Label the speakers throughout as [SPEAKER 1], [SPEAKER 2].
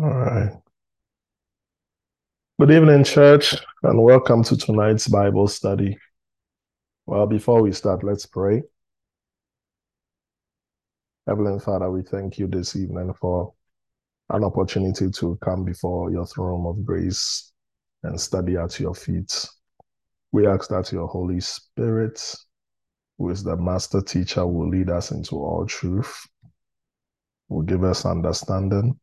[SPEAKER 1] All right. Good evening, church, and welcome to tonight's Bible study. Well, before we start, let's pray. Heavenly Father, we thank you this evening for an opportunity to come before your throne of grace and study at your feet. We ask that your Holy Spirit, who is the master teacher, will lead us into all truth, will give us understanding.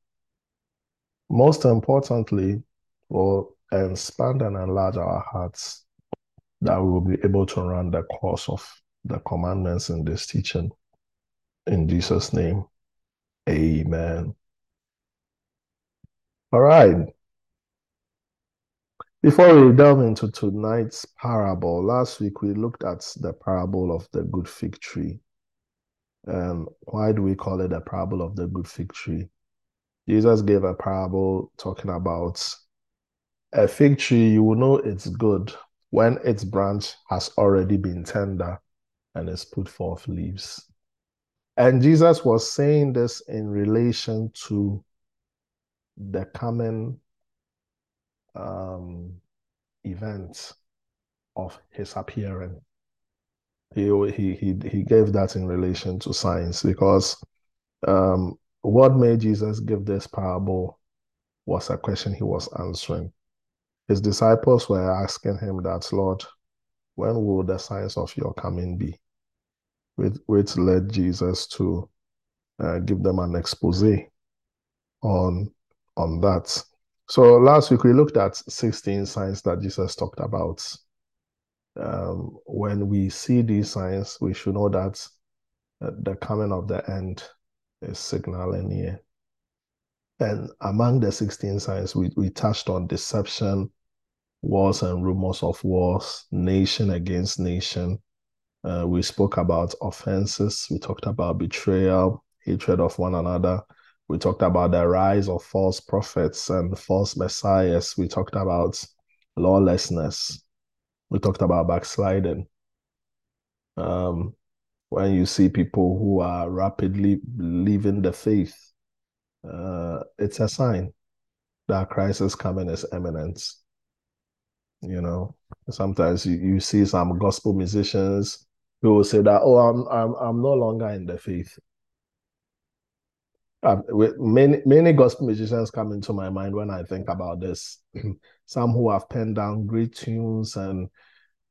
[SPEAKER 1] Most importantly, will expand and enlarge our hearts that we will be able to run the course of the commandments in this teaching. In Jesus' name, amen. All right. Before we delve into tonight's parable, last week we looked at the parable of the good fig tree. Um, why do we call it the parable of the good fig tree? Jesus gave a parable talking about a fig tree, you will know it's good when its branch has already been tender and has put forth leaves. And Jesus was saying this in relation to the coming um, event of his appearing. He, he, he, he gave that in relation to science because um, what made Jesus give this parable was a question he was answering. His disciples were asking him that, Lord, when will the signs of your coming be? Which, led Jesus to uh, give them an expose on, on that. So last week we looked at 16 signs that Jesus talked about. Um, when we see these signs, we should know that uh, the coming of the end is signaling here. And among the 16 signs, we, we touched on deception, wars and rumors of wars, nation against nation. Uh, we spoke about offenses. We talked about betrayal, hatred of one another. We talked about the rise of false prophets and false messiahs. We talked about lawlessness. We talked about backsliding. Um, when you see people who are rapidly leaving the faith, uh, it's a sign that Christ's coming is imminent. You know, sometimes you, you see some gospel musicians who will say that, oh, I'm I'm I'm no longer in the faith. Uh, many many gospel musicians come into my mind when I think about this. some who have penned down great tunes and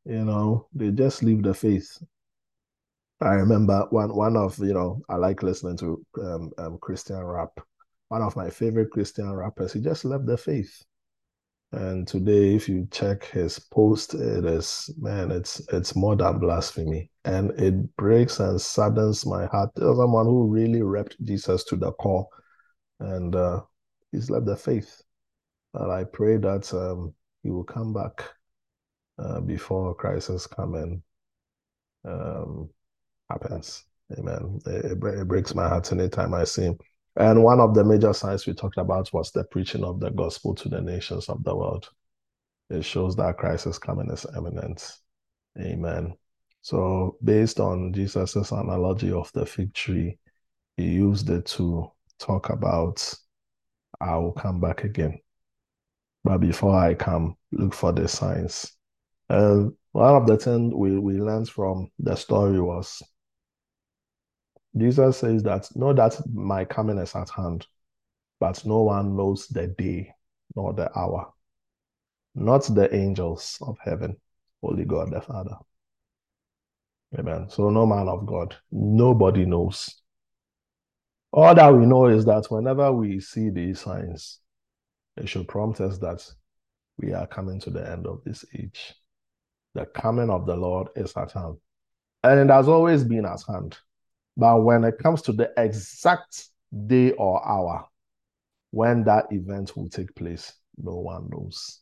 [SPEAKER 1] you know they just leave the faith. I remember one one of you know I like listening to um, um, Christian rap. One of my favorite Christian rappers, he just left the faith. And today, if you check his post, it is man, it's it's more than blasphemy, and it breaks and saddens my heart. There's someone who really repped Jesus to the core, and uh, he's left the faith. But I pray that um, he will come back uh, before Christ's come and um, happens. Amen. It, it, breaks my heart anytime I see him. And one of the major signs we talked about was the preaching of the gospel to the nations of the world. It shows that Christ is coming is imminent. Amen. So, based on Jesus's analogy of the fig tree, he used it to talk about, I will come back again. But before I come, look for the signs. And one of the things we, we learned from the story was Jesus says that, know that my coming is at hand, but no one knows the day nor the hour. Not the angels of heaven, only God the Father. Amen. So, no man of God, nobody knows. All that we know is that whenever we see these signs, it should prompt us that we are coming to the end of this age. The coming of the Lord is at hand. And it has always been at hand. But when it comes to the exact day or hour when that event will take place, no one knows.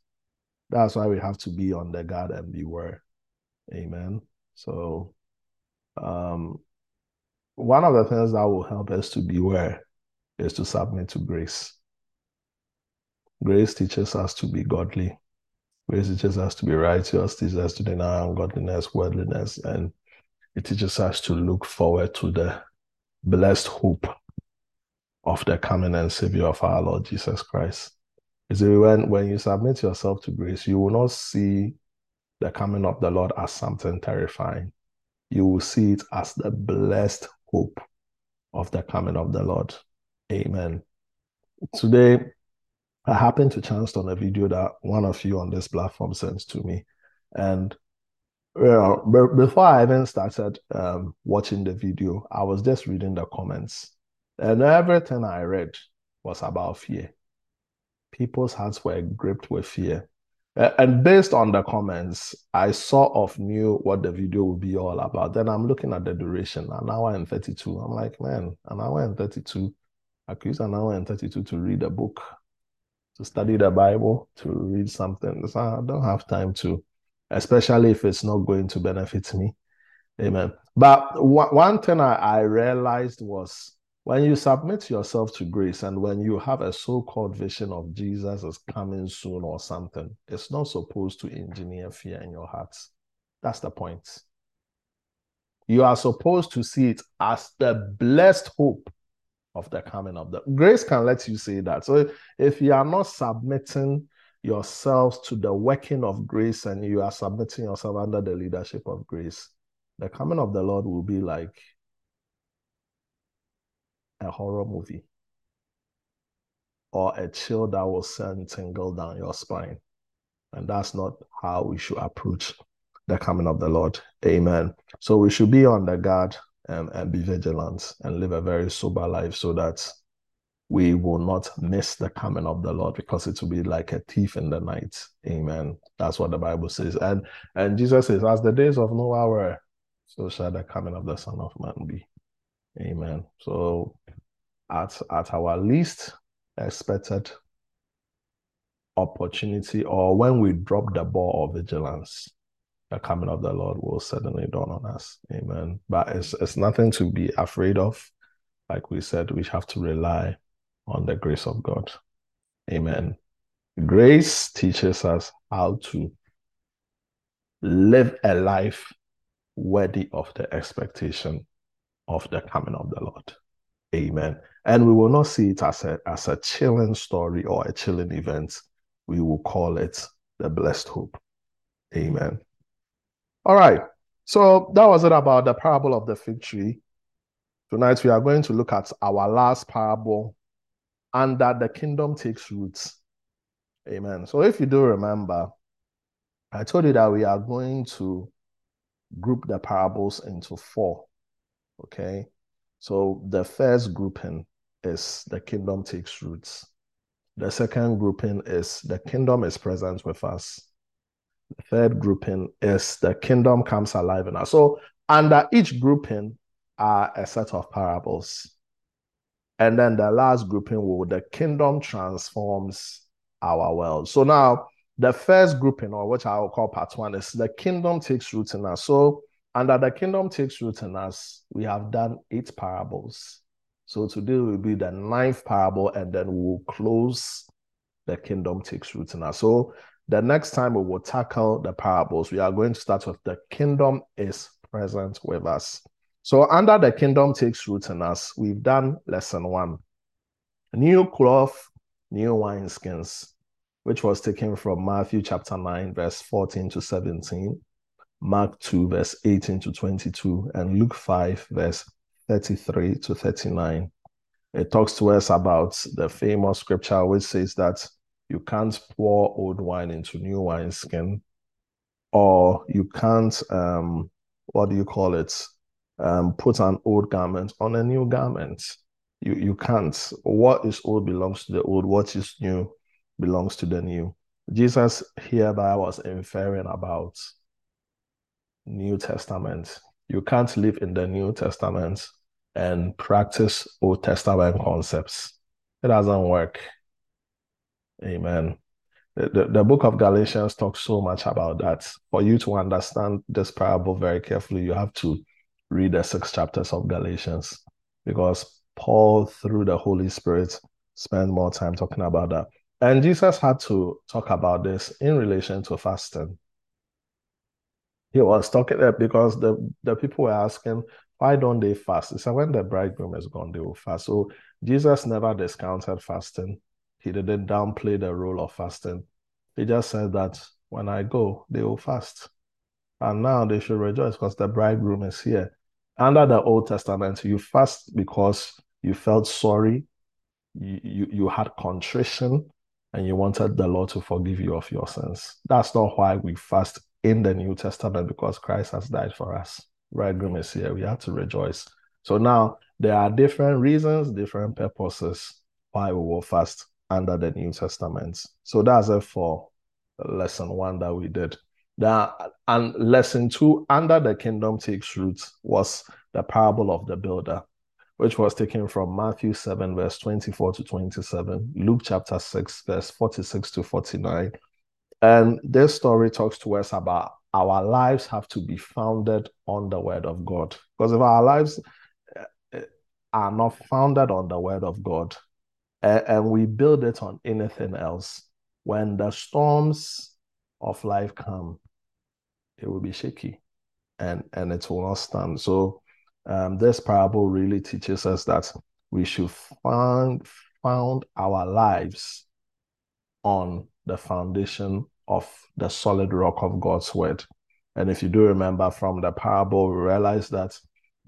[SPEAKER 1] That's why we have to be on the guard and beware. Amen. So, um, one of the things that will help us to beware is to submit to grace. Grace teaches us to be godly. Grace teaches us to be righteous, teaches us to deny ungodliness, worldliness, and it teaches us to look forward to the blessed hope of the coming and Savior of our Lord Jesus Christ. You when, when you submit yourself to grace, you will not see the coming of the Lord as something terrifying. You will see it as the blessed hope of the coming of the Lord. Amen. Today, I happened to chance on a video that one of you on this platform sent to me. And well, before I even started um, watching the video, I was just reading the comments. And everything I read was about fear. People's hearts were gripped with fear. And based on the comments, I sort of knew what the video would be all about. Then I'm looking at the duration, an hour and 32. I'm like, man, an hour and 32. I could use an hour and 32 to read a book, to study the Bible, to read something. So I don't have time to, especially if it's not going to benefit me. Amen. But one thing I, I realized was when you submit yourself to grace and when you have a so called vision of Jesus is coming soon or something, it's not supposed to engineer fear in your hearts. That's the point. You are supposed to see it as the blessed hope of the coming of the grace can let you say that. So if you are not submitting yourselves to the working of grace and you are submitting yourself under the leadership of grace, the coming of the Lord will be like a horror movie or a chill that will send tingle down your spine. And that's not how we should approach the coming of the Lord. Amen. So we should be on the guard and, and be vigilant and live a very sober life so that we will not miss the coming of the Lord because it will be like a thief in the night. Amen. That's what the Bible says. And and Jesus says, as the days of Noah were, so shall the coming of the Son of Man be. Amen. So at at our least expected opportunity or when we drop the ball of vigilance, the coming of the Lord will certainly dawn on us. Amen. But it's it's nothing to be afraid of. Like we said, we have to rely on the grace of God. Amen. Grace teaches us how to live a life worthy of the expectation of the coming of the Lord. Amen. And we will not see it as a, as a chilling story or a chilling event. We will call it the blessed hope. Amen. All right. So that was it about the parable of the fig tree. Tonight we are going to look at our last parable and that the kingdom takes roots. Amen. So if you do remember, I told you that we are going to group the parables into four. Okay. So the first grouping is the kingdom takes roots. The second grouping is the kingdom is present with us. The third grouping is the kingdom comes alive in us. So under each grouping are a set of parables. And then the last grouping will the kingdom transforms our world. So now the first grouping, or which I will call part one, is the kingdom takes root in us. So under the kingdom takes root in us, we have done eight parables. So today will be the ninth parable, and then we'll close the kingdom takes root in us. So the next time we will tackle the parables, we are going to start with the kingdom is present with us. So under the kingdom takes root in us, we've done lesson one. New cloth, new wineskins, which was taken from Matthew chapter 9, verse 14 to 17. Mark 2, verse 18 to 22, and Luke 5, verse 33 to 39. It talks to us about the famous scripture which says that you can't pour old wine into new wineskin, or you can't, um, what do you call it, um, put an old garment on a new garment. You, you can't. What is old belongs to the old, what is new belongs to the new. Jesus hereby was inferring about New Testament. You can't live in the New Testament and practice Old Testament concepts. It doesn't work. Amen. The, the, the, book of Galatians talks so much about that. For you to understand this parable very carefully, you have to read the six chapters of Galatians because Paul, through the Holy Spirit, spent more time talking about that. And Jesus had to talk about this in relation to fasting he was talking there because the, the people were asking, Why don't they fast? He said, when the bridegroom is gone, they will fast. So Jesus never discounted fasting. He didn't downplay the role of fasting. He just said that when I go, they will fast. And now they should rejoice because the bridegroom is here. Under the Old Testament, you fast because you felt sorry, you, you, you had contrition, and you wanted the Lord to forgive you of your sins. That's not why we fast in the New Testament because Christ has died for us. Bridegroom is here. We have to rejoice. So now there are different reasons, different purposes why we will fast under the New Testament. So that's it for lesson one that we did. The, and lesson two, under the kingdom takes root, was the parable of the builder, which was taken from Matthew 7, verse 24 to 27, Luke chapter 6, verse 46 to 49. And this story talks to us about our lives have to be founded on the word of God. Because if our lives eh, eh, are not founded on the word of God, and we build it on anything else, when the storms of life come, it will be shaky and, and it will not stand. So um, this parable really teaches us that we should find found our lives on the foundation of the solid rock of God's word. And if you do remember from the parable, we realize that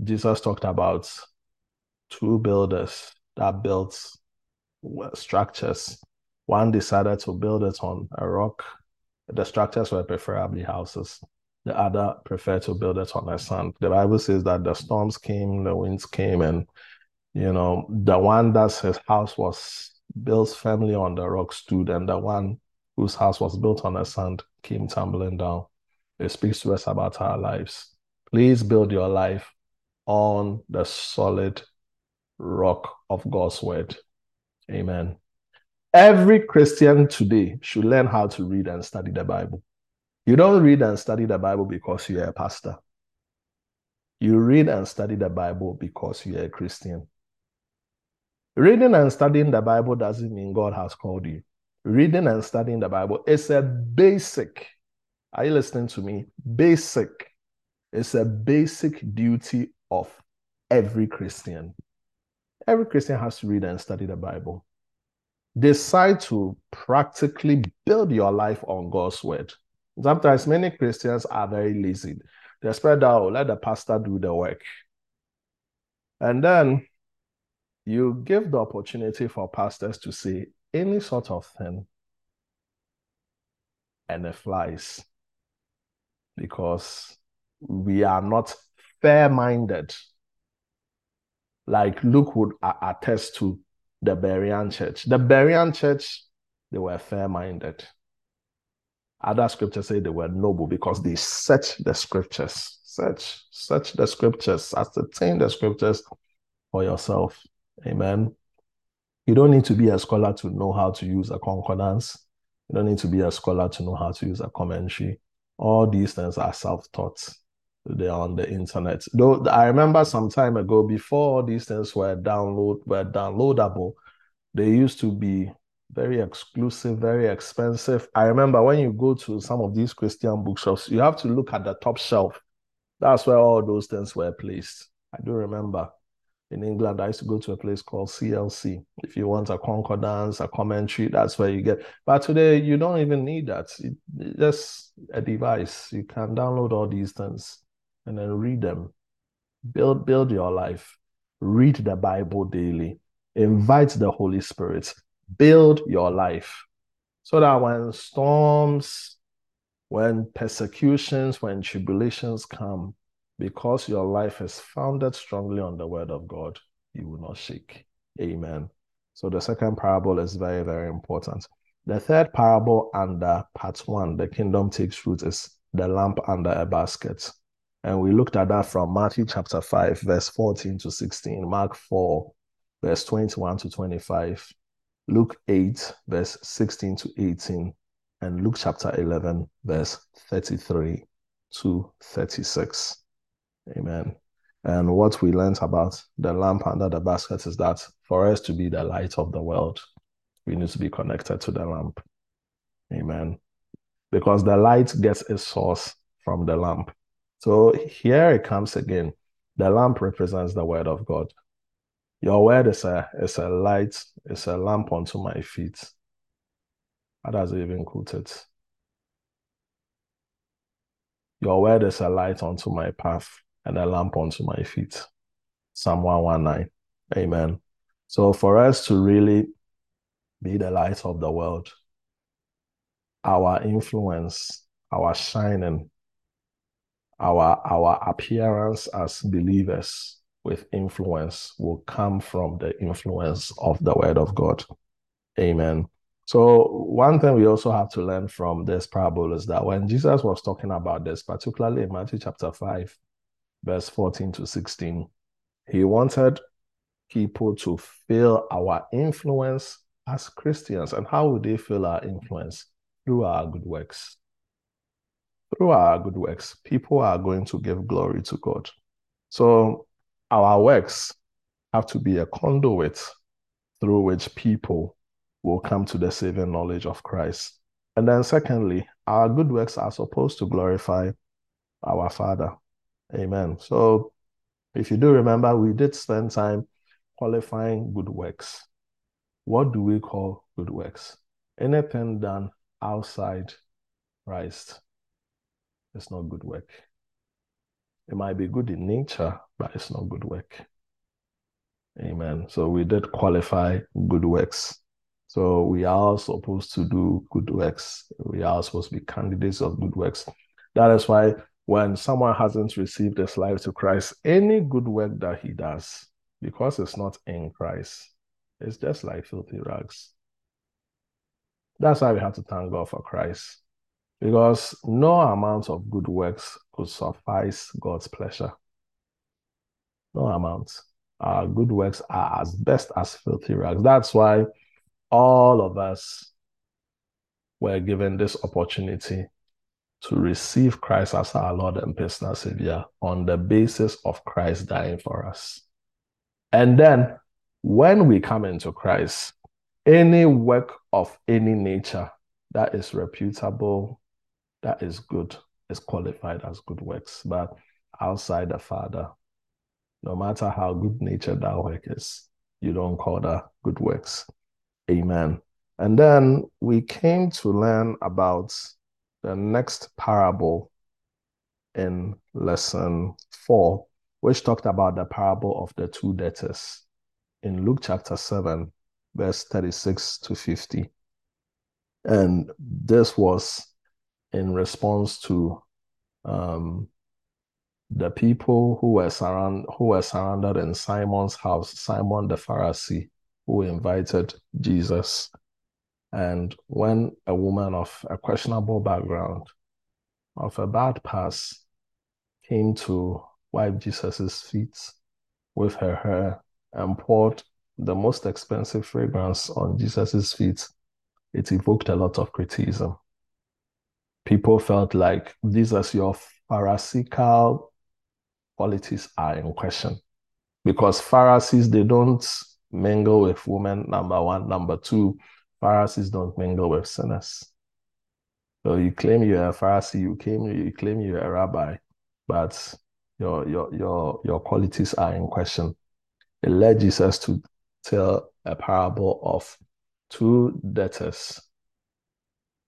[SPEAKER 1] Jesus talked about two builders that built structures. One decided to build it on a rock. The structures were preferably houses. The other preferred to build it on the sand. The Bible says that the storms came, the winds came, and you know, the one that his house was built firmly on the rock stood, and the one whose house was built on the sand came tumbling down. It speaks to us about our lives. Please build your life on the solid rock of God's word. Amen. Every Christian today should learn how to read and study the Bible. You don't read and study the Bible because you're a pastor. You read and study the Bible because you're a Christian. Reading and studying the Bible doesn't mean God has called you. Reading and studying the Bible is a basic, are you listening to me? Basic. It's a basic duty of every Christian. Every Christian has to read and study the Bible. Decide to practically build your life on God's word. Sometimes many Christians are very lazy. They spread out, let the pastor do the work. And then you give the opportunity for pastors to say any sort of thing, and it flies because we are not fair minded like Luke would attest to the Berean church. The Berean church, they were fair minded. Other scriptures say they were noble because they search the scriptures, search, search the scriptures, ascertain the scriptures for yourself. Amen. You don't need to be a scholar to know how to use a concordance. You don't need to be a scholar to know how to use a commentary. All these things are self taught they're on the internet. Though I remember some time ago, before these things were download were downloadable, they used to be very exclusive, very expensive. I remember when you go to some of these Christian bookshops, you have to look at the top shelf. That's where all those things were placed. I do remember in England, I used to go to a place called CLC. If you want a concordance, a commentary, that's where you get. But today, you don't even need that. It's just a device. You can download all these things and then read them. Build, build your life. Read the Bible daily. Invite the Holy Spirit. Build your life. So that when storms, when persecutions, when tribulations come, because your life is founded strongly on the word of God, you will not shake. Amen. So the second parable is very, very important. The third parable under part one, the kingdom takes root, is the lamp under a basket. And we looked at that from Matthew chapter 5, verse 14 to 16, Mark 4, verse 21 to 25, Luke 8, verse 16 to 18, and Luke chapter 11, verse 33 to 36. Amen. And what we learned about the lamp under the basket is that for us to be the light of the world, we need to be connected to the lamp. Amen. Because the light gets its source from the lamp. So here it comes again. The lamp represents the word of God. Your word is a is a light, it's a lamp unto my feet. How does it even quote it? Your word is a light unto my path and a lamp unto my feet. Psalm 119. Amen. So for us to really be the light of the world, our influence, our shining, our our appearance as believers with influence will come from the influence of the word of God. Amen. So one thing we also have to learn from this parable is that when Jesus was talking about this, particularly in Matthew chapter 5, verse 14 to 16, he wanted people to feel our influence as Christians. And how would they feel our influence? Through our good works. Through our good works, people are going to give glory to God. So our works have to be a conduit through which people will come to the saving knowledge of Christ. And then, secondly, our good works are supposed to glorify our Father. Amen. So, if you do remember, we did spend time qualifying good works. What do we call good works? Anything done outside Christ is not good work. It might be good in nature, but it's not good work. Amen. So we did qualify good works. So we are supposed to do good works. We are supposed to be candidates of good works. That is why when someone hasn't received his life to Christ, any good work that he does, because it's not in Christ, it's just like filthy rags. That's why we have to thank God for Christ. Because no amount of good works could suffice God's pleasure. No amount. Our good works are as best as filthy rags. That's why all of us were given this opportunity to receive Christ as our Lord and personal Savior on the basis of Christ dying for us. And then when we come into Christ, any work of any nature that is reputable, that is good, is qualified as good works. But outside the Father, no matter how good natured that work is, you don't call that good works. Amen. And then we came to learn about the next parable in lesson four, which talked about the parable of the two debtors in Luke chapter 7, verse 36 to 50. And this was in response to um, the people who were surround who were surrounded in Simon's house, Simon the Pharisee, who invited Jesus. And when a woman of a questionable background, of a bad past, came to wipe Jesus's feet with her hair and poured the most expensive fragrance on Jesus's feet, it evoked a lot of criticism. People felt like these are your Pharisaical qualities are in question because Pharisees they don't mingle with women. Number one, number two, Pharisees don't mingle with sinners. So you claim you're a Pharisee, you claim you claim you're a rabbi, but your your your your qualities are in question. It led Jesus to tell a parable of two debtors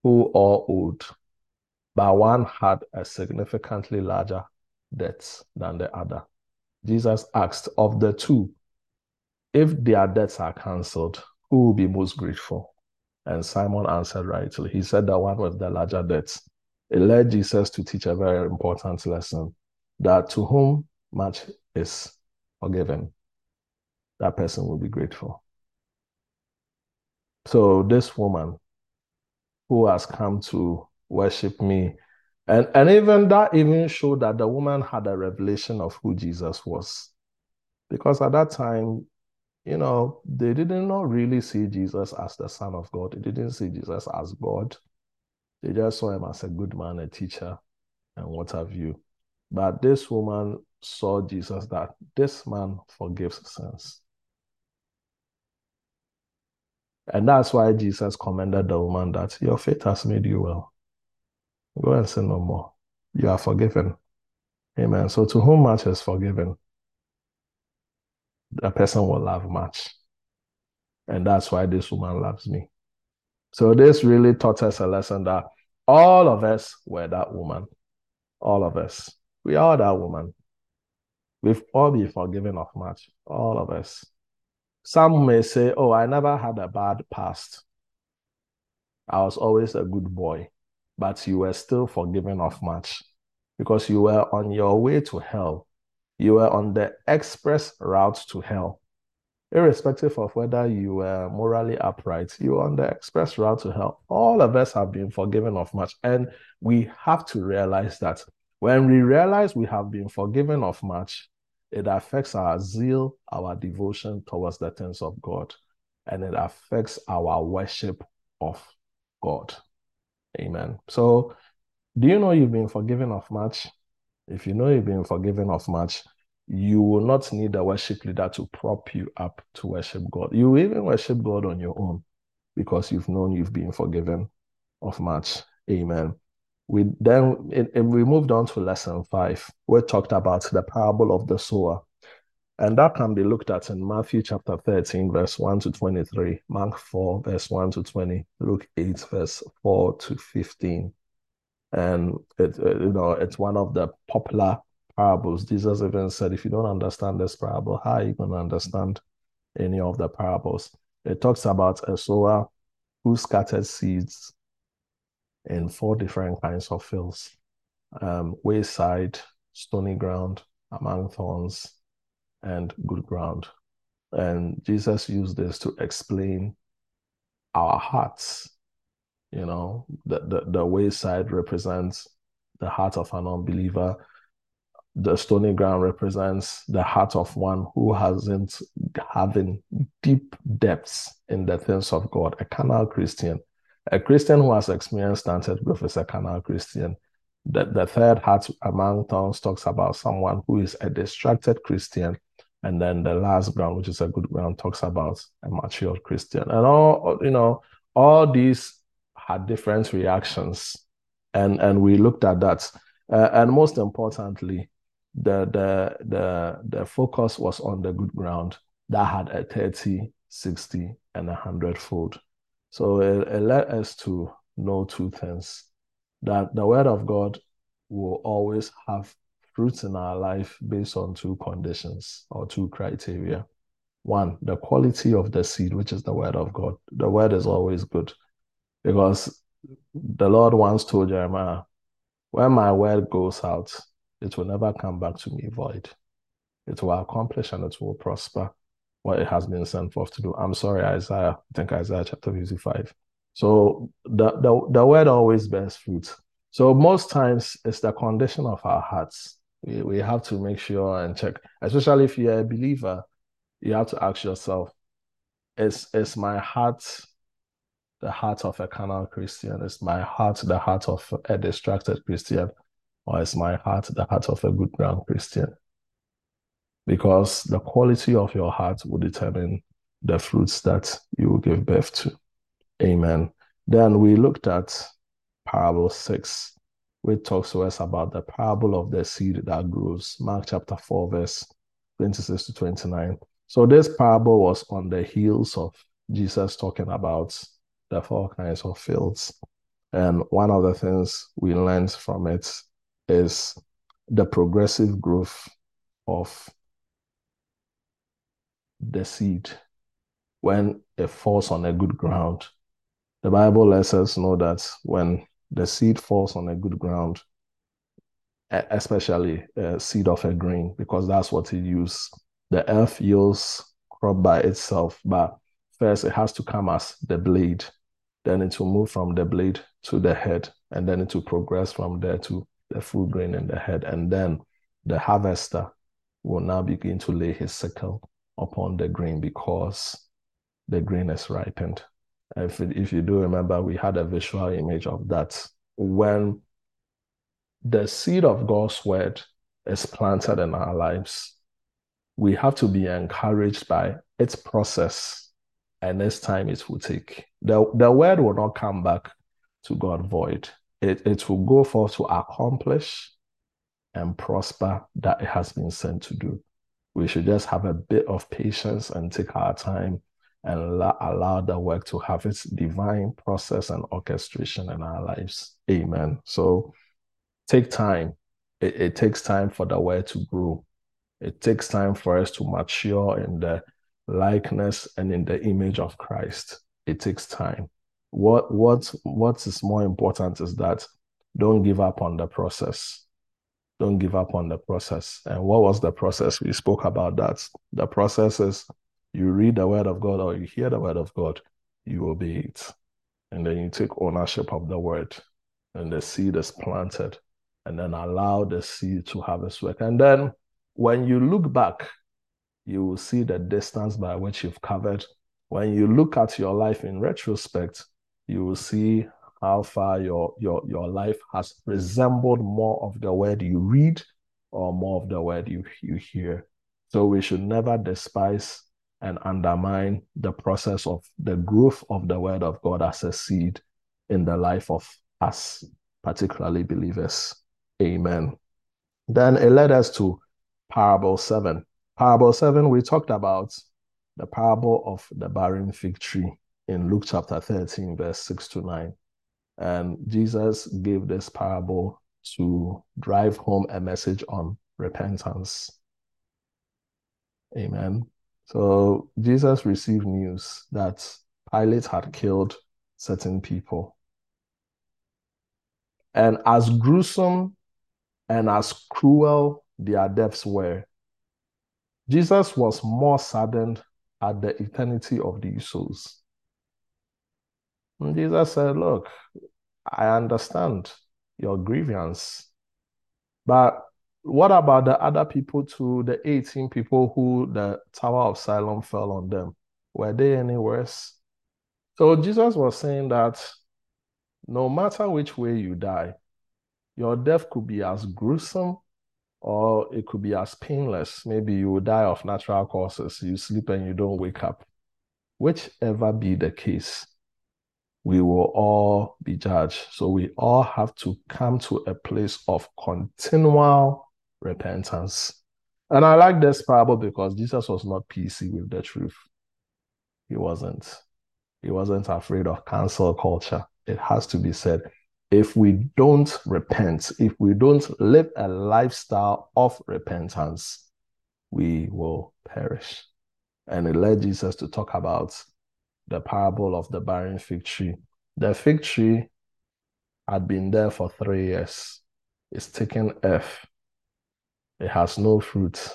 [SPEAKER 1] who all owed, but one had a significantly larger debts than the other. Jesus asked of the two, if their debts are cancelled, who will be most grateful? And Simon answered rightly. He said that one with the larger debts. It led Jesus to teach a very important lesson that to whom much is forgiven, that person will be grateful. So, this woman who has come to worship me and, and even that even showed that the woman had a revelation of who Jesus was. Because at that time, you know, they didn't not really see Jesus as the Son of God. They didn't see Jesus as God. They just saw him as a good man, a teacher, and what have you. But this woman saw Jesus that this man forgives sins. And that's why Jesus commended the woman that your faith has made you well. Go and sin no more. You are forgiven. Amen. So to whom much is forgiven, a person will love much. And that's why this woman loves me. So this really taught us a lesson that all of us were that woman. All of us. We are that woman. We've all been forgiven of much. All of us. Some may say, Oh, I never had a bad past. I was always a good boy, but you were still forgiven of much because you were on your way to hell. You were on the express route to hell irrespective of whether you were morally upright, you were on the express route to hell. All of us have been forgiven of much. And we have to realize that when we realize we have been forgiven of much, it affects our zeal, our devotion towards the things of God, and it affects our worship of God. Amen. So, do you know you've been forgiven of much? If you know you've been forgiven of much, you will not need a worship leader to prop you up to worship God. You even worship God on your own because you've known you've been forgiven of much. Amen. We then we moved on to lesson five. We talked about the parable of the sower. And that can be looked at in Matthew chapter 13, verse 1 to 23, Mark 4, verse 1 to 20, Luke 8, verse 4 to 15. And it, you know, it's one of the popular parables. Jesus even said, if you don't understand this parable, how are you going to understand any of the parables? It talks about a sower who scattered seeds in four different kinds of fields um, wayside, stony ground, among thorns, and good ground. And Jesus used this to explain our hearts. You know, the, the, the wayside represents the heart of an unbeliever the stony ground represents the heart of one who hasn't having deep depths in the things of God, a carnal Christian. A Christian who has experienced stunted growth is a carnal Christian. The, the third heart among thorns talks about someone who is a distracted Christian. And then the last ground, which is a good ground, talks about a mature Christian. And all, you know, all these had different reactions. And, and we looked at that. Uh, and most importantly, the the the the focus was on the good ground that had a 30 60 and a 100 fold so it, it led us to know two things that the word of god will always have fruits in our life based on two conditions or two criteria one the quality of the seed which is the word of god the word is always good because the lord once told jeremiah when my word goes out it will never come back to me void. It will accomplish and it will prosper what it has been sent forth to do. I'm sorry, Isaiah. I think Isaiah chapter 55. So the, the, the word always bears fruit. So most times it's the condition of our hearts. We, we have to make sure and check, especially if you're a believer, you have to ask yourself, is, is my heart the heart of a carnal Christian? Is my heart the heart of a distracted Christian? or is my heart the heart of a good ground Christian? Because the quality of your heart will determine the fruits that you will give birth to. Amen. Then we looked at parable six, which talks to us about the parable of the seed that grows. Mark chapter 4, verse 26 to 29. So this parable was on the heels of Jesus talking about the four kinds of fields. And one of the things we learned from it is the progressive growth of the seed when it falls on a good ground. The Bible lets us know that when the seed falls on a good ground, especially a seed of a grain, because that's what it uses. The earth yields crop by itself, but first it has to come as the blade. Then it will move from the blade to the head, and then it will progress from there to the full grain in the head, and then the harvester will now begin to lay his sickle upon the grain because the grain is ripened. If, if you do remember, we had a visual image of that when the seed of God's word is planted in our lives, we have to be encouraged by its process and its time it will take. The, the word will not come back to God void it, it will go forth to accomplish and prosper that it has been sent to do. We should just have a bit of patience and take our time and allow the work to have its divine process and orchestration in our lives. Amen. So take time. It, it takes time for the word to grow. It takes time for us to mature in the likeness and in the image of Christ. It takes time. What what what is more important is that don't give up on the process. Don't give up on the process. And what was the process? We spoke about that. The process is you read the word of God or you hear the word of God, you obey it. And then you take ownership of the word, and the seed is planted, and then allow the seed to have its work. And then when you look back, you will see the distance by which you've covered. When you look at your life in retrospect, you will see how far your your your life has resembled more of the word you read or more of the word you you hear. So we should never despise and undermine the process of the growth of the word of God as a seed in the life of us, particularly believers. Amen. Then it led us to parable seven. Parable seven, we talked about the parable of the barren fig tree in Luke chapter 13, verse 6 to 9. And Jesus gave this parable to drive home a message on repentance. Amen. So Jesus received news that Pilate had killed certain people. And as gruesome and as cruel their deaths were, Jesus was more saddened at the eternity of these souls. And Jesus said, Look, I understand your grievance, but what about the other people too, the 18 people who the Tower of Siloam fell on them? Were they any worse? So Jesus was saying that no matter which way you die, your death could be as gruesome or it could be as painless. Maybe you will die of natural causes. You sleep and you don't wake up. Whichever be the case, we will all be judged. So we all have to come to a place of continual repentance. And I like this parable because Jesus was not PC with the truth. He wasn't. He wasn't afraid of cancel culture. It has to be said. If we don't repent, if we don't live a lifestyle of repentance, we will perish. And it led Jesus to talk about the parable of the barren fig tree. The fig tree had been there for three years. It's taken earth. It has no fruit.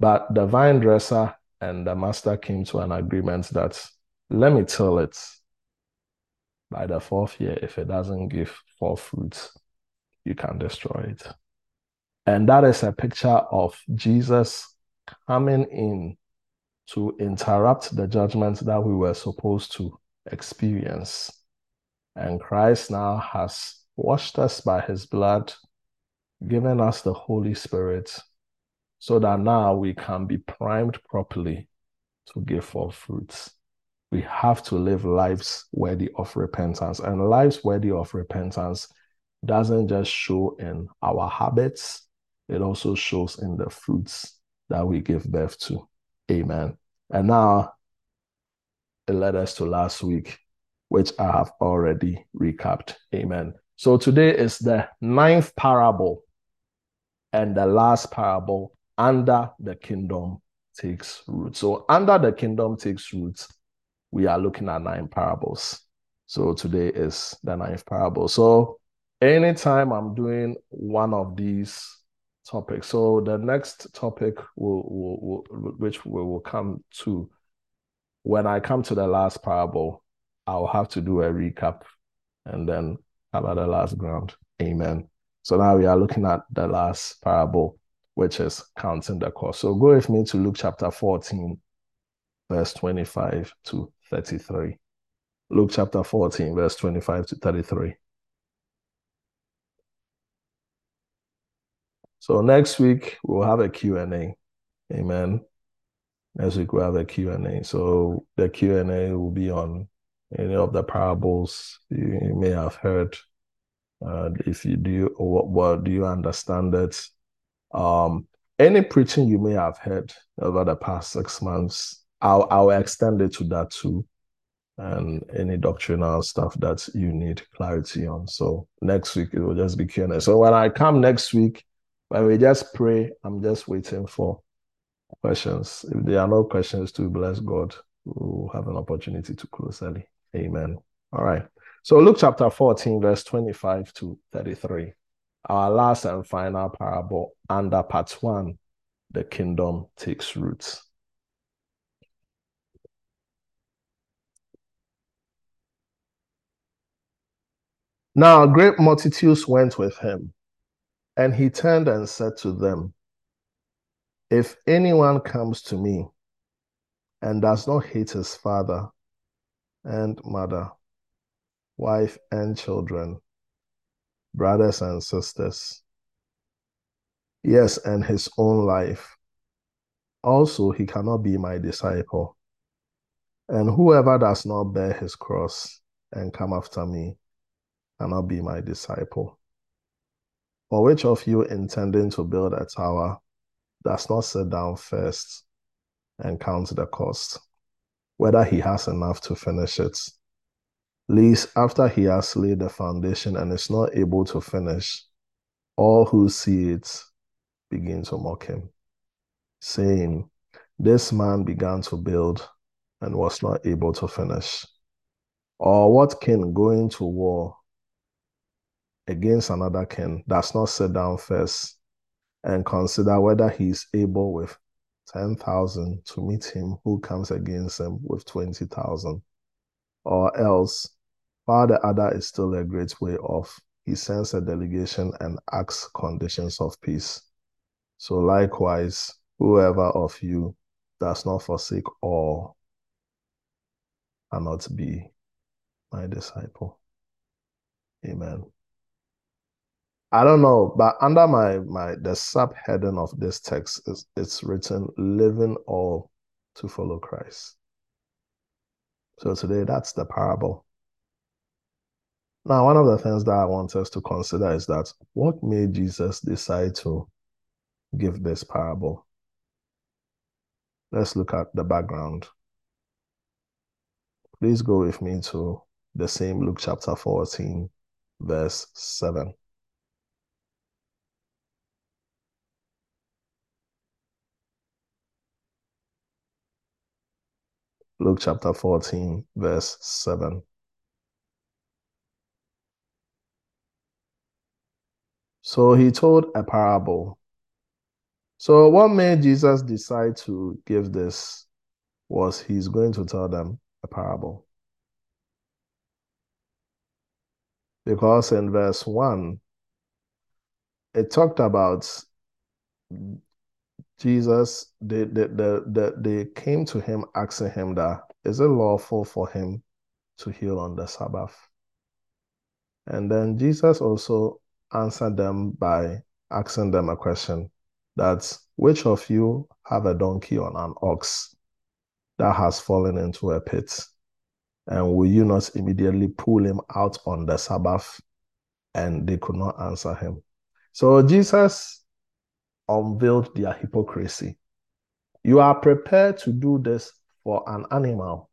[SPEAKER 1] But the vine dresser and the master came to an agreement that let me till it. By the fourth year, if it doesn't give four fruits, you can destroy it. And that is a picture of Jesus coming in to interrupt the judgment that we were supposed to experience. And Christ now has washed us by his blood given us the Holy Spirit so that now we can be primed properly to give forth fruits. We have to live lives worthy of repentance. And lives worthy of repentance doesn't just show in our habits, it also shows in the fruits that we give birth to. Amen. And now it led us to last week, which I have already recapped. Amen. So today is the ninth parable and the last parable, under the kingdom takes root. So, under the kingdom takes root, we are looking at nine parables. So, today is the ninth parable. So, anytime I'm doing one of these topics, so the next topic will, will, will which we will come to when I come to the last parable, I'll have to do a recap and then cover the last ground. Amen. So now we are looking at the last parable, which is counting the cost. So go with me to Luke chapter 14, verse 25 to 33. Luke chapter 14, verse 25 to 33. So next week we'll have a Q&A. Amen. Next week we'll have a Q&A. So the Q&A will be on any of the parables you may have heard uh, if you do, what, what do you understand it? Um, any preaching you may have heard over the past six months, I'll, I'll extend it to that too. And any doctrinal stuff that you need clarity on. So next week it will just be Q&A. So when I come next week, when we just pray, I'm just waiting for questions. If there are no questions, to bless God, we'll have an opportunity to close early. Amen. All right. So Luke chapter 14, verse 25 to 33. Our last and final parable under part one, the kingdom takes roots. Now great multitudes went with him, and he turned and said to them, If anyone comes to me and does not hate his father and mother, wife and children, brothers and sisters, yes, and his own life, also he cannot be my disciple. And whoever does not bear his cross and come after me, cannot be my disciple? For which of you intending to build a tower does not sit down first and count the cost, whether he has enough to finish it? Least after he has laid the foundation and is not able to finish, all who see it begin to mock him, saying, This man began to build and was not able to finish. Or what king going to war against another king does not sit down first and consider whether he is able with 10,000 to meet him who comes against him with 20,000. Or else, while the other is still a great way off, he sends a delegation and asks conditions of peace. So likewise, whoever of you does not forsake all cannot be my disciple. Amen. I don't know, but under my my the subheading of this text is it's written living all to follow Christ. So today that's the parable. Now, one of the things that I want us to consider is that what made Jesus decide to give this parable? Let's look at the background. Please go with me to the same Luke chapter 14, verse 7. Luke chapter 14, verse 7. So he told a parable. So, what made Jesus decide to give this was he's going to tell them a parable. Because in verse 1, it talked about Jesus, they, they, they, they, they came to him asking him that, is it lawful for him to heal on the Sabbath? And then Jesus also answered them by asking them a question that which of you have a donkey or an ox that has fallen into a pit? And will you not immediately pull him out on the Sabbath? And they could not answer him. So Jesus unveiled their hypocrisy. You are prepared to do this for an animal.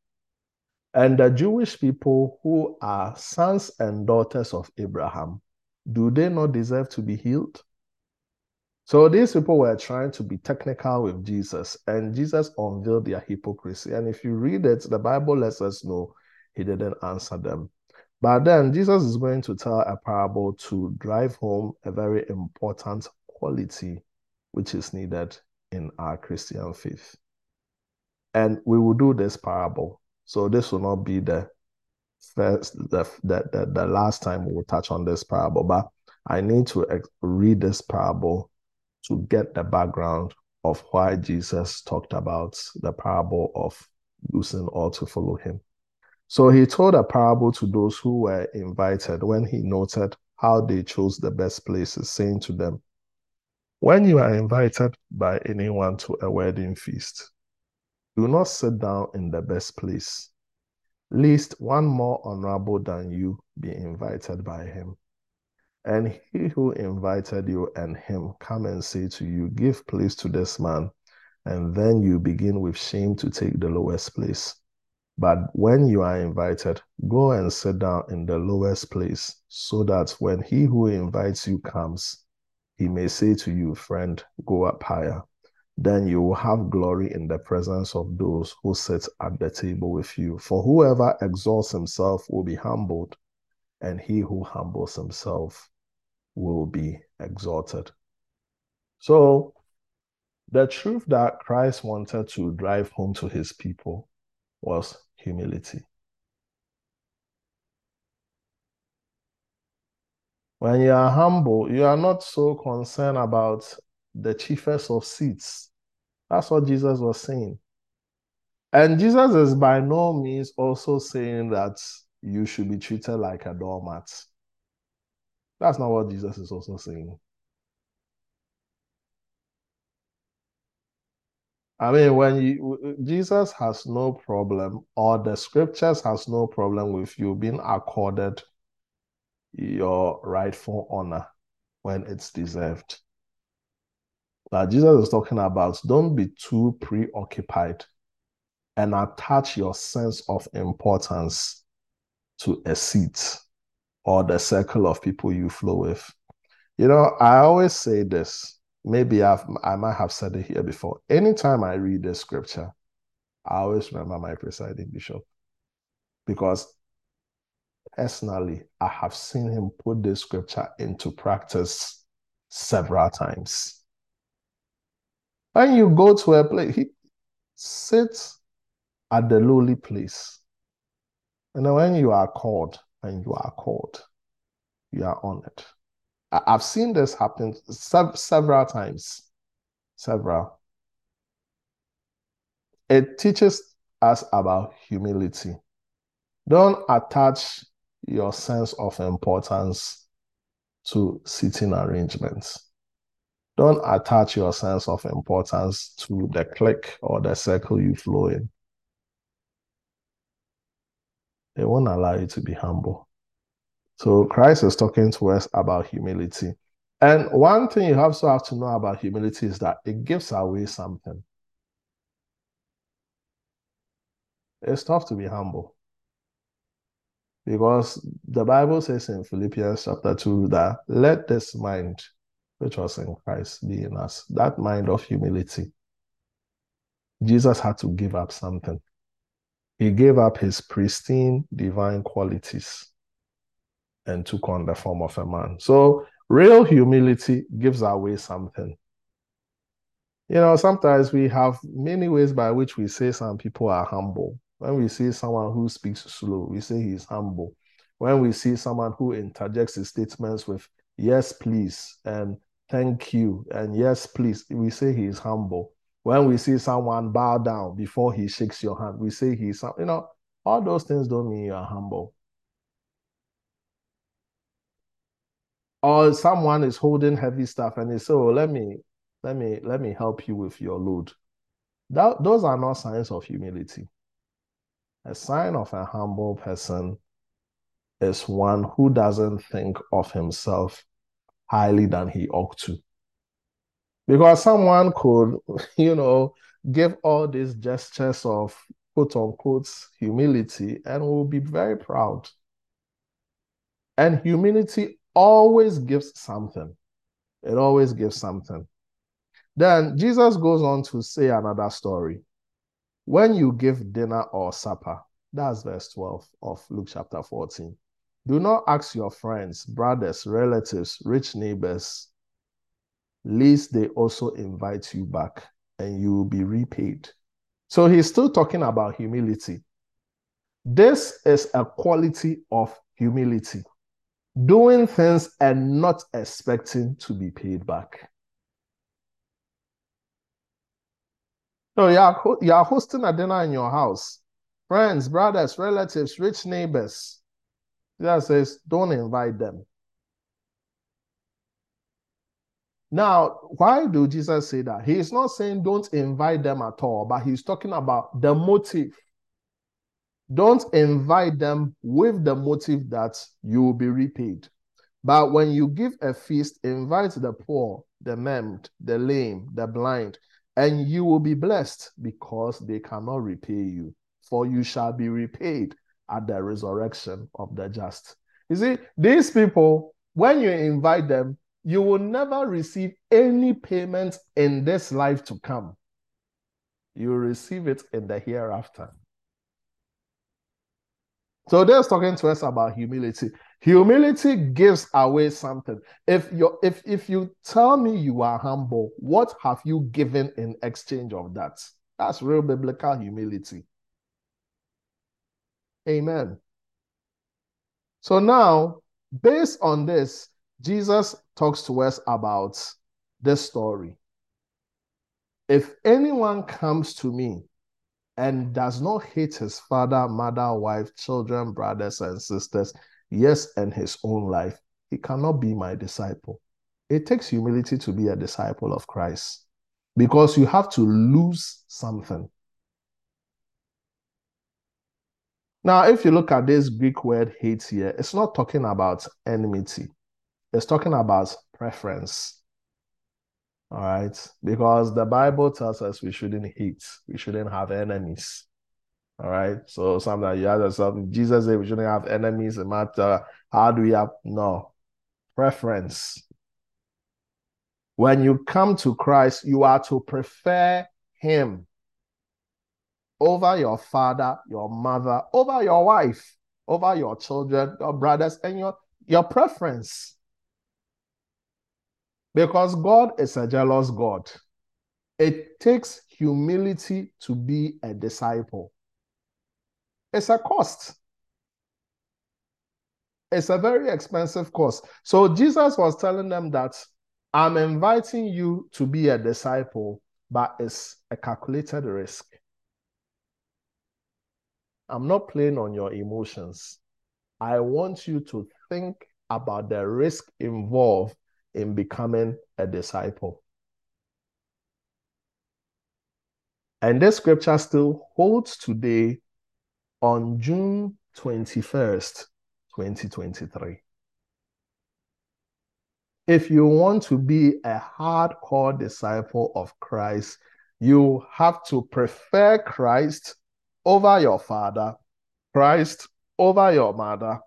[SPEAKER 1] And the Jewish people who are sons and daughters of Abraham, do they not deserve to be healed? So these people were trying to be technical with Jesus, and Jesus unveiled their hypocrisy. And if you read it, the Bible lets us know he didn't answer them. But then Jesus is going to tell a parable to drive home a very important quality which is needed in our Christian faith. And we will do this parable. So this will not be the first, the, the, the, the last time we will touch on this parable, but I need to read this parable to get the background of why Jesus talked about the parable of losing all to follow him. So he told a parable to those who were invited when he noted how they chose the best places, saying to them, when you are invited by anyone to a wedding feast, do not sit down in the best place, lest one more honorable than you be invited by him. And he who invited you and him come and say to you, Give place to this man. And then you begin with shame to take the lowest place. But when you are invited, go and sit down in the lowest place, so that when he who invites you comes, he may say to you, Friend, go up higher. Then you will have glory in the presence of those who sit at the table with you. For whoever exalts himself will be humbled, and he who humbles himself will be exalted. So, the truth that Christ wanted to drive home to his people was humility. When you are humble, you are not so concerned about the chiefest of seats. That's what Jesus was saying. And Jesus is by no means also saying that you should be treated like a doormat. That's not what Jesus is also saying. I mean, when you Jesus has no problem, or the scriptures has no problem with you being accorded your rightful honor when it's deserved. Now, Jesus is talking about don't be too preoccupied and attach your sense of importance to a seat or the circle of people you flow with. You know, I always say this. Maybe I've, I might have said it here before. Anytime I read the scripture, I always remember my presiding bishop because personally, I have seen him put this scripture into practice several times. When you go to a place, he sits at the lowly place. And when you are called, and you are called, you are honored. I've seen this happen several times. Several. It teaches us about humility. Don't attach your sense of importance to sitting arrangements. Don't attach your sense of importance to the clique or the circle you flow in. They won't allow you to be humble. So Christ is talking to us about humility. And one thing you also have to know about humility is that it gives away something. It's tough to be humble. Because the Bible says in Philippians chapter 2 that let this mind which was in Christ be in us, that mind of humility. Jesus had to give up something. He gave up his pristine divine qualities and took on the form of a man. So, real humility gives away something. You know, sometimes we have many ways by which we say some people are humble. When we see someone who speaks slow, we say he's humble. When we see someone who interjects his statements with yes, please, and thank you, and yes, please, we say he is humble. When we see someone bow down before he shakes your hand, we say he's, you know, all those things don't mean you're humble. Or someone is holding heavy stuff and they say, oh, let me, let me, let me help you with your load. That, those are not signs of humility. A sign of a humble person is one who doesn't think of himself highly than he ought to. Because someone could, you know, give all these gestures of quote unquote humility and will be very proud. And humility always gives something. It always gives something. Then Jesus goes on to say another story. When you give dinner or supper, that's verse 12 of Luke chapter 14. Do not ask your friends, brothers, relatives, rich neighbors lest they also invite you back and you will be repaid. So he's still talking about humility. This is a quality of humility doing things and not expecting to be paid back. So you are, you are hosting a dinner in your house. Friends, brothers, relatives, rich neighbors. Jesus says, don't invite them. Now, why do Jesus say that? He is not saying don't invite them at all, but he's talking about the motive. Don't invite them with the motive that you will be repaid. But when you give a feast, invite the poor, the maimed, the lame, the blind, and you will be blessed because they cannot repay you, for you shall be repaid at the resurrection of the just. You see, these people, when you invite them, you will never receive any payment in this life to come. You receive it in the hereafter. So there's talking to us about humility. Humility gives away something. If you if if you tell me you are humble, what have you given in exchange of that? That's real biblical humility. Amen. So now, based on this, Jesus talks to us about this story. If anyone comes to me and does not hate his father, mother, wife, children, brothers, and sisters, yes, and his own life, he cannot be my disciple. It takes humility to be a disciple of Christ because you have to lose something. Now, if you look at this Greek word hate here, it's not talking about enmity, it's talking about preference. All right. Because the Bible tells us we shouldn't hate, we shouldn't have enemies. All right. So sometimes you ask yourself, Jesus said we shouldn't have enemies. No matter how do we have no preference. When you come to Christ, you are to prefer him over your father, your mother, over your wife, over your children, your brothers, and your, your preference. Because God is a jealous God. It takes humility to be a disciple. It's a cost. It's a very expensive cost. So Jesus was telling them that I'm inviting you to be a disciple, but it's a calculated risk. I'm not playing on your emotions. I want you to think about the risk involved in becoming a disciple. And this scripture still holds today on June 21st, 2023. If you want to be a hardcore disciple of Christ, you have to prefer Christ over your father, Christ over your mother,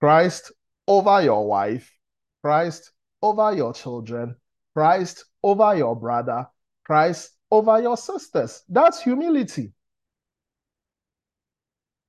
[SPEAKER 1] Christ over your wife, Christ over your children, Christ over your brother, Christ over your sisters. That's humility.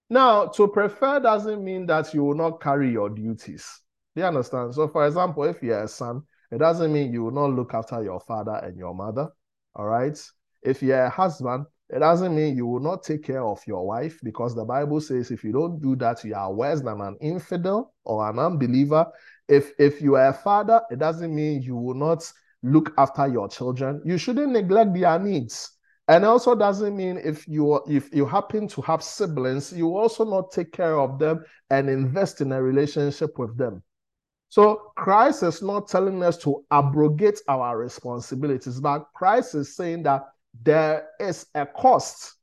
[SPEAKER 1] Now, to prefer doesn't mean that you will not carry your duties. Do you understand? So, for example, if you're a son, it doesn't mean you will not look after your father and your mother. All right. If you're a husband, it doesn't mean you will not take care of your wife because the Bible says if you don't do that, you are worse than an infidel or an unbeliever. If if you are a father, it doesn't mean you will not look after your children. You shouldn't neglect their needs. And also doesn't mean if you if you happen to have siblings, you also not take care of them and invest in a relationship with them. So Christ is not telling us to abrogate our responsibilities, but Christ is saying that there is a cost,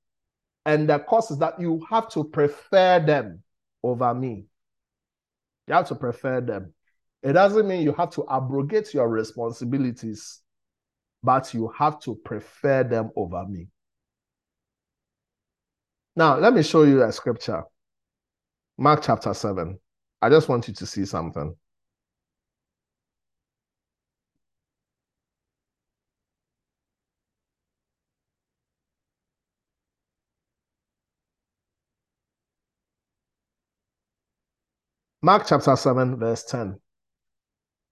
[SPEAKER 1] and the cost is that you have to prefer them over me. You have to prefer them. It doesn't mean you have to abrogate your responsibilities, but you have to prefer them over me. Now, let me show you a scripture. Mark chapter 7. I just want you to see something. Mark chapter 7, verse 10.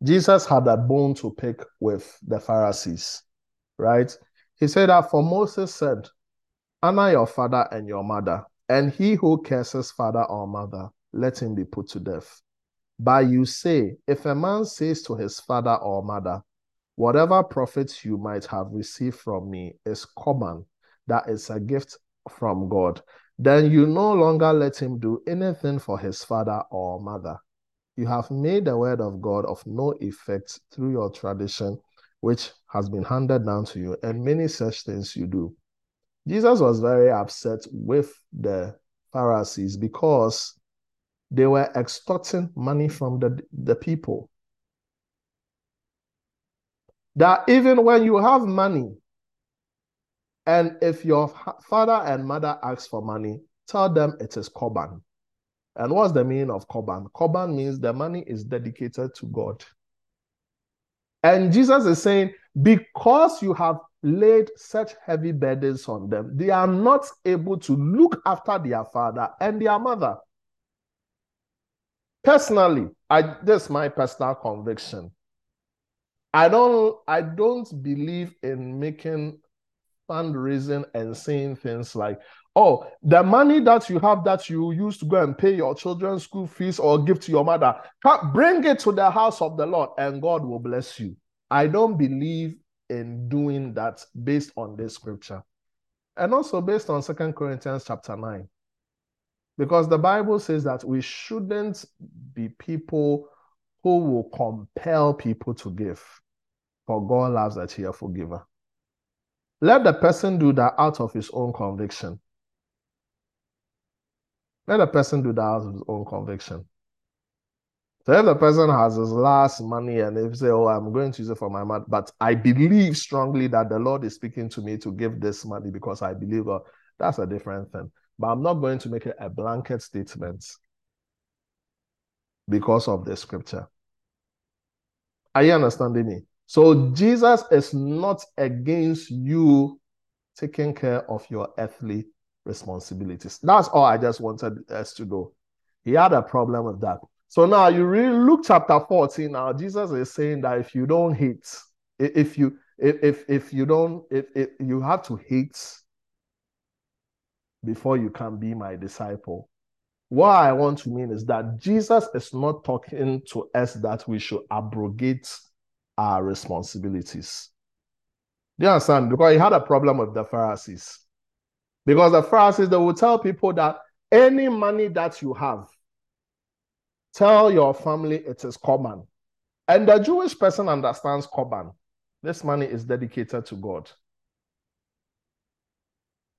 [SPEAKER 1] Jesus had a bone to pick with the Pharisees, right? He said that for Moses said, Honor your father and your mother, and he who curses father or mother, let him be put to death. But you say, if a man says to his father or mother, Whatever profits you might have received from me is common, that is a gift from God, then you no longer let him do anything for his father or mother you have made the word of God of no effect through your tradition, which has been handed down to you, and many such things you do. Jesus was very upset with the Pharisees because they were extorting money from the, the people. that even when you have money, and if your father and mother ask for money, tell them it is Korban. And what's the meaning of Korban? Korban means the money is dedicated to God. And Jesus is saying, because you have laid such heavy burdens on them, they are not able to look after their father and their mother. Personally, I this is my personal conviction. I don't I don't believe in making fundraising and saying things like, oh, the money that you have that you use to go and pay your children's school fees or give to your mother, bring it to the house of the Lord and God will bless you. I don't believe in doing that based on this scripture. And also based on Second Corinthians chapter 9. Because the Bible says that we shouldn't be people who will compel people to give. For God loves a cheerful giver. Let the person do that out of his own conviction. Let the person do that out of his own conviction. So if the person has his last money and if say, "Oh, I'm going to use it for my mother," but I believe strongly that the Lord is speaking to me to give this money because I believe God, that's a different thing. But I'm not going to make it a blanket statement because of the scripture. Are you understanding me? So Jesus is not against you taking care of your earthly responsibilities. That's all I just wanted us to know. He had a problem with that. So now you read Luke chapter 14. Now Jesus is saying that if you don't hate, if you if if, if you don't if, if you have to hate before you can be my disciple. What I want to mean is that Jesus is not talking to us that we should abrogate our responsibilities. Do you understand? Because he had a problem with the Pharisees. Because the Pharisees, they will tell people that any money that you have, tell your family it is Korban. And the Jewish person understands Korban. This money is dedicated to God.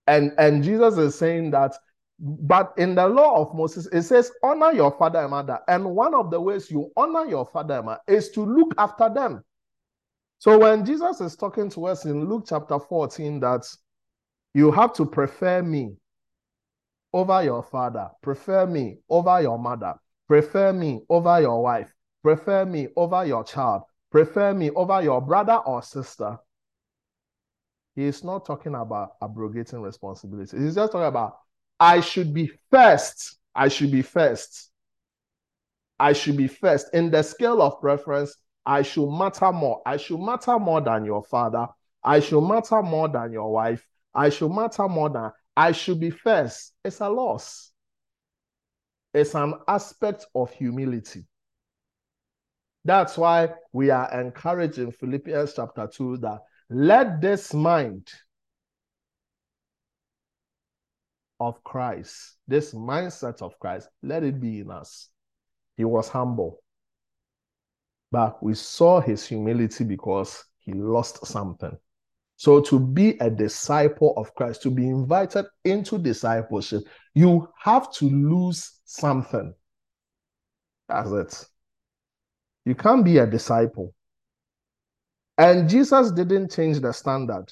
[SPEAKER 1] And, and Jesus is saying that, but in the law of Moses, it says, honor your father and mother. And one of the ways you honor your father and mother is to look after them. So when Jesus is talking to us in Luke chapter 14, that you have to prefer me over your father, prefer me over your mother, prefer me over your wife, prefer me over your child, prefer me over your brother or sister. He is not talking about abrogating responsibility. He's just talking about I should be first. I should be first. I should be first. In the scale of preference, I should matter more. I should matter more than your father. I should matter more than your wife. I should matter more than I should be first. It's a loss. It's an aspect of humility. That's why we are encouraging Philippians chapter 2 that let this mind of Christ, this mindset of Christ, let it be in us. He was humble. But we saw his humility because he lost something. So, to be a disciple of Christ, to be invited into discipleship, you have to lose something. That's it. You can't be a disciple. And Jesus didn't change the standard.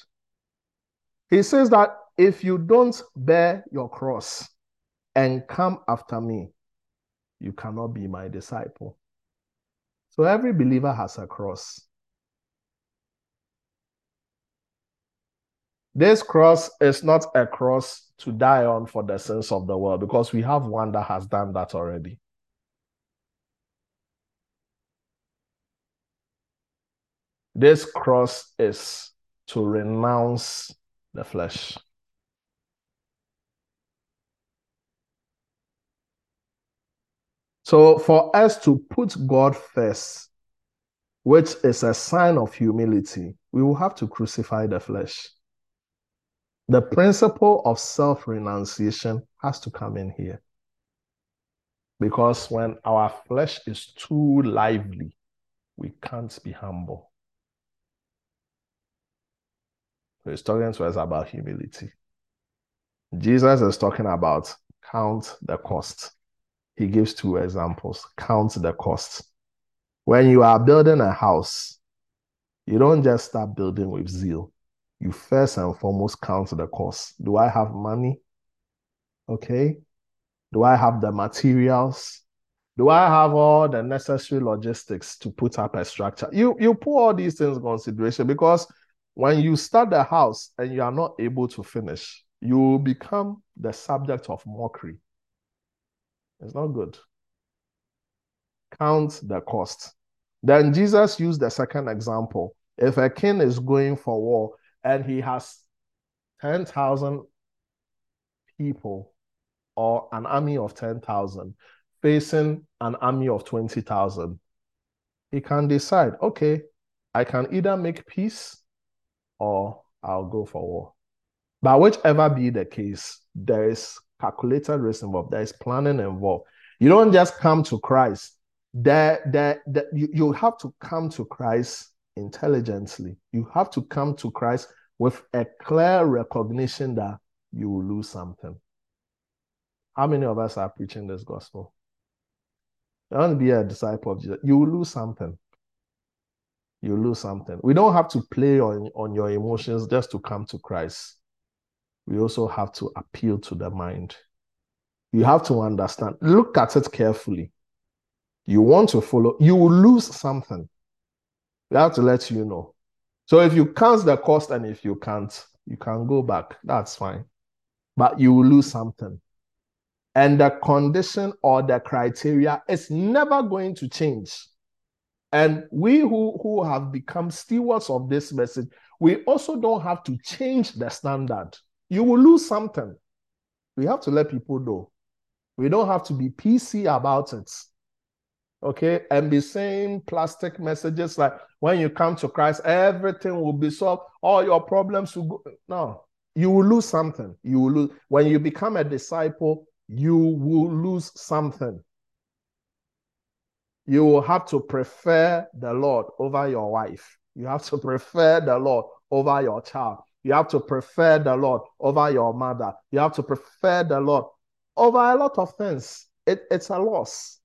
[SPEAKER 1] He says that if you don't bear your cross and come after me, you cannot be my disciple. So every believer has a cross. This cross is not a cross to die on for the sins of the world because we have one that has done that already. This cross is to renounce the flesh. So, for us to put God first, which is a sign of humility, we will have to crucify the flesh. The principle of self renunciation has to come in here. Because when our flesh is too lively, we can't be humble. So he's talking to us about humility. Jesus is talking about count the cost he gives two examples. Count the cost. When you are building a house, You don't just start building with zeal. You first and foremost count the cost. Do I have money? Okay. Do I have the materials? Do I have all the necessary logistics to put up a structure? You you put all these things in consideration because when you start the house and you are not able to finish, you become the subject of mockery. It's not good. Count the cost. Then Jesus used the second example. If a king is going for war and he has 10,000 people or an army of 10,000 facing an army of 20,000, he can decide, okay, I can either make peace or I'll go for war. But whichever be the case, there is calculated risk involved, there is planning involved. You don't just come to Christ. There, there, there you, you have to come to Christ intelligently. You have to come to Christ with a clear recognition that you will lose something. How many of us are preaching this gospel? You want to be a disciple of Jesus, you will lose something. You lose something. We don't have to play on, on your emotions just to come to Christ. We also have to appeal to the mind. You have to understand. Look at it carefully. You want to follow, you will lose something. We have to let you know. So if you count the cost and if you can't, you can go back. That's fine. But you will lose something. And the condition or the criteria is never going to change. And we who, who have become stewards of this message, we also don't have to change the standard. You will lose something. We have to let people know. We don't have to be PC about it. Okay, and be saying plastic messages like when you come to Christ, everything will be solved, all your problems will go. No, you will lose something. You will lose when you become a disciple, you will lose something. You will have to prefer the Lord over your wife. You have to prefer the Lord over your child. You have to prefer the Lord over your mother. You have to prefer the Lord over a lot of things. It, it's a loss.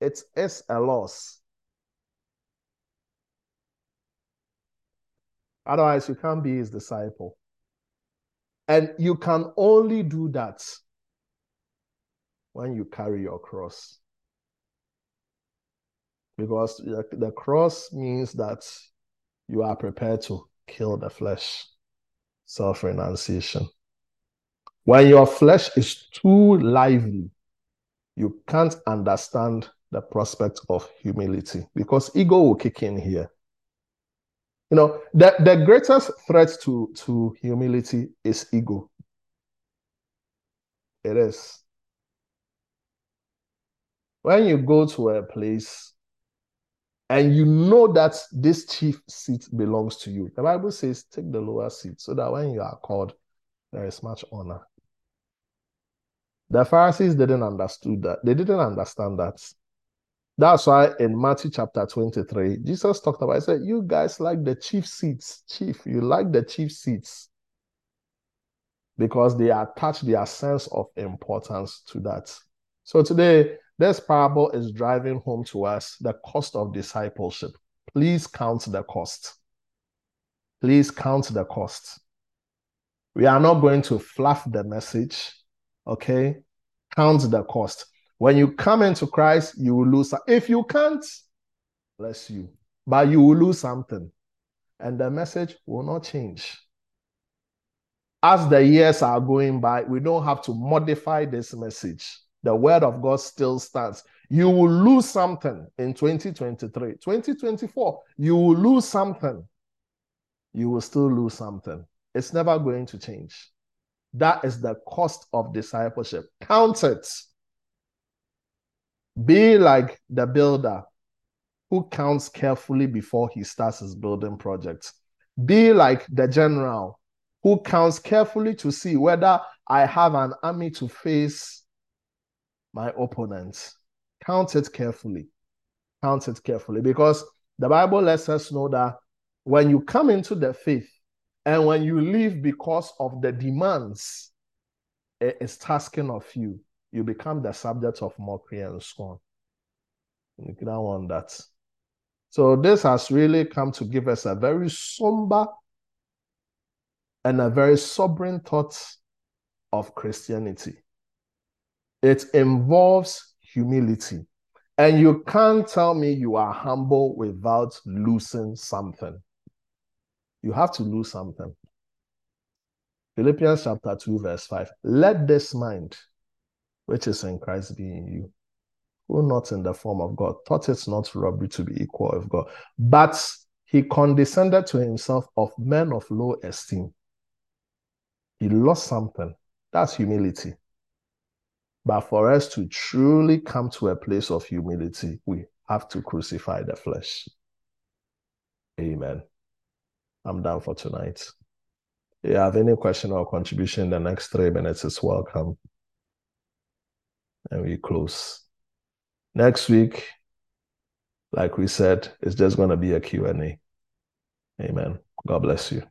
[SPEAKER 1] It is a loss. Otherwise, you can't be his disciple. And you can only do that when you carry your cross. Because the cross means that you are prepared to kill the flesh, self renunciation. When your flesh is too lively, you can't understand the prospect of humility because ego will kick in here. You know, the, the greatest threat to, to humility is ego. It is. When you go to a place and you know that this chief seat belongs to you, the Bible says, take the lower seat so that when you are called, there is much honor. The Pharisees didn't understood that. They didn't understand that. That's why in Matthew chapter 23, Jesus talked about, he said, You guys like the chief seats. Chief, you like the chief seats. Because they attach their sense of importance to that. So today, this parable is driving home to us the cost of discipleship. Please count the cost. Please count the cost. We are not going to fluff the message, okay? Count the cost. When you come into Christ, you will lose. If you can't, bless you, but you will lose something, and the message will not change. As the years are going by, we don't have to modify this message. The word of God still stands. You will lose something in 2023. 2024, you will lose something. You will still lose something. It's never going to change. That is the cost of discipleship. Count it. Be like the builder who counts carefully before he starts his building project. Be like the general who counts carefully to see whether I have an army to face my opponents. Count it carefully. Count it carefully because the Bible lets us know that when you come into the faith and when you leave because of the demands it is tasking of you, you become the subject of mockery and scorn. You don't want that. So this has really come to give us a very somber and a very sobering thought of Christianity. It involves humility. And you can't tell me you are humble without losing something. You have to lose something. Philippians chapter 2, verse 5. Let this mind, which is in Christ, be in you, who not in the form of God, thought it not robbery to be equal with God, but he condescended to himself of men of low esteem. He lost something. That's humility. But for us to truly come to a place of humility, we have to crucify the flesh. Amen. I'm done for tonight. If you have any question or contribution the next three minutes is welcome. And we close. Next week, like we said, it's just going to be a Q&A. Amen. God bless you.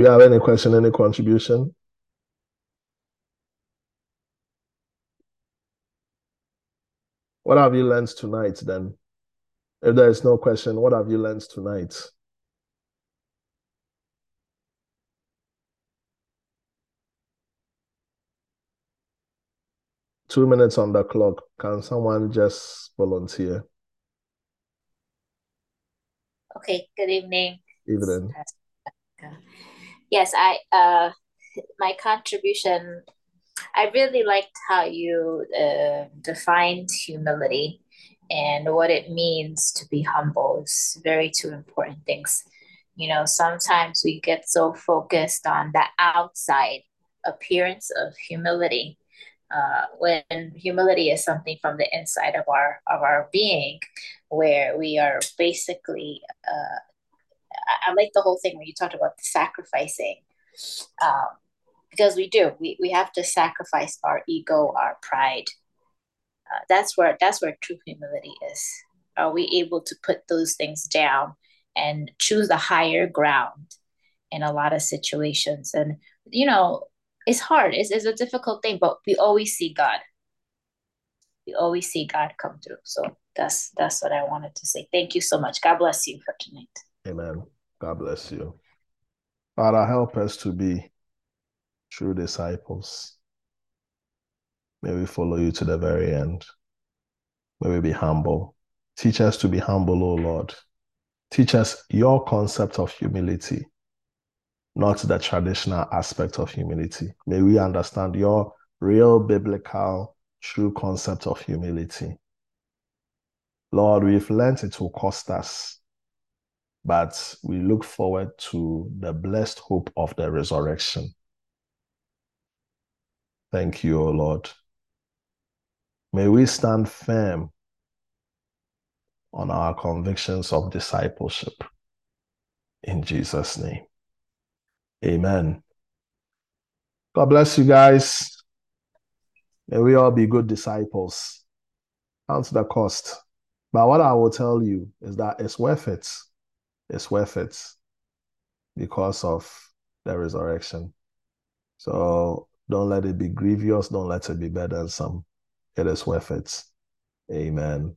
[SPEAKER 1] Do you have any question, any contribution? What have you learned tonight then? If there is no question, what have you learned tonight? Two minutes on the clock. Can someone just volunteer?
[SPEAKER 2] Okay, good evening.
[SPEAKER 1] Evening.
[SPEAKER 2] Uh, Yes, I uh my contribution I really liked how you uh, defined humility and what it means to be humble is very two important things. You know, sometimes we get so focused on the outside appearance of humility uh, when humility is something from the inside of our of our being where we are basically uh, I, like the whole thing when you talked about the sacrificing um, because we do we, we have to sacrifice our ego our pride. Uh, that's where that's where true humility is. Are we able to put those things down and choose the higher ground in a lot of situations? And you know it's hard it's, it's a difficult thing but we always see god. We always see god come through. So that's that's what i wanted to say. Thank you so much. God bless you for tonight
[SPEAKER 1] amen. God bless you. Father help us to be true disciples. May we follow you to the very end. May we be humble. Teach us to be humble o lord. Teach us your concept of humility not the traditional aspect of humility. May we understand your real biblical, true concept of humility. Lord, we've learned it will cost us, but we look forward to the blessed hope of the resurrection. Thank you, O Lord. May we stand firm on our convictions of discipleship. In Jesus' name. Amen. God bless you guys. May we all be good disciples. Count the cost. But what I will tell you is that it's worth it. It's worth it because of the resurrection. So don't let it be grievous. Don't let it be burdensome. It is worth it. Amen.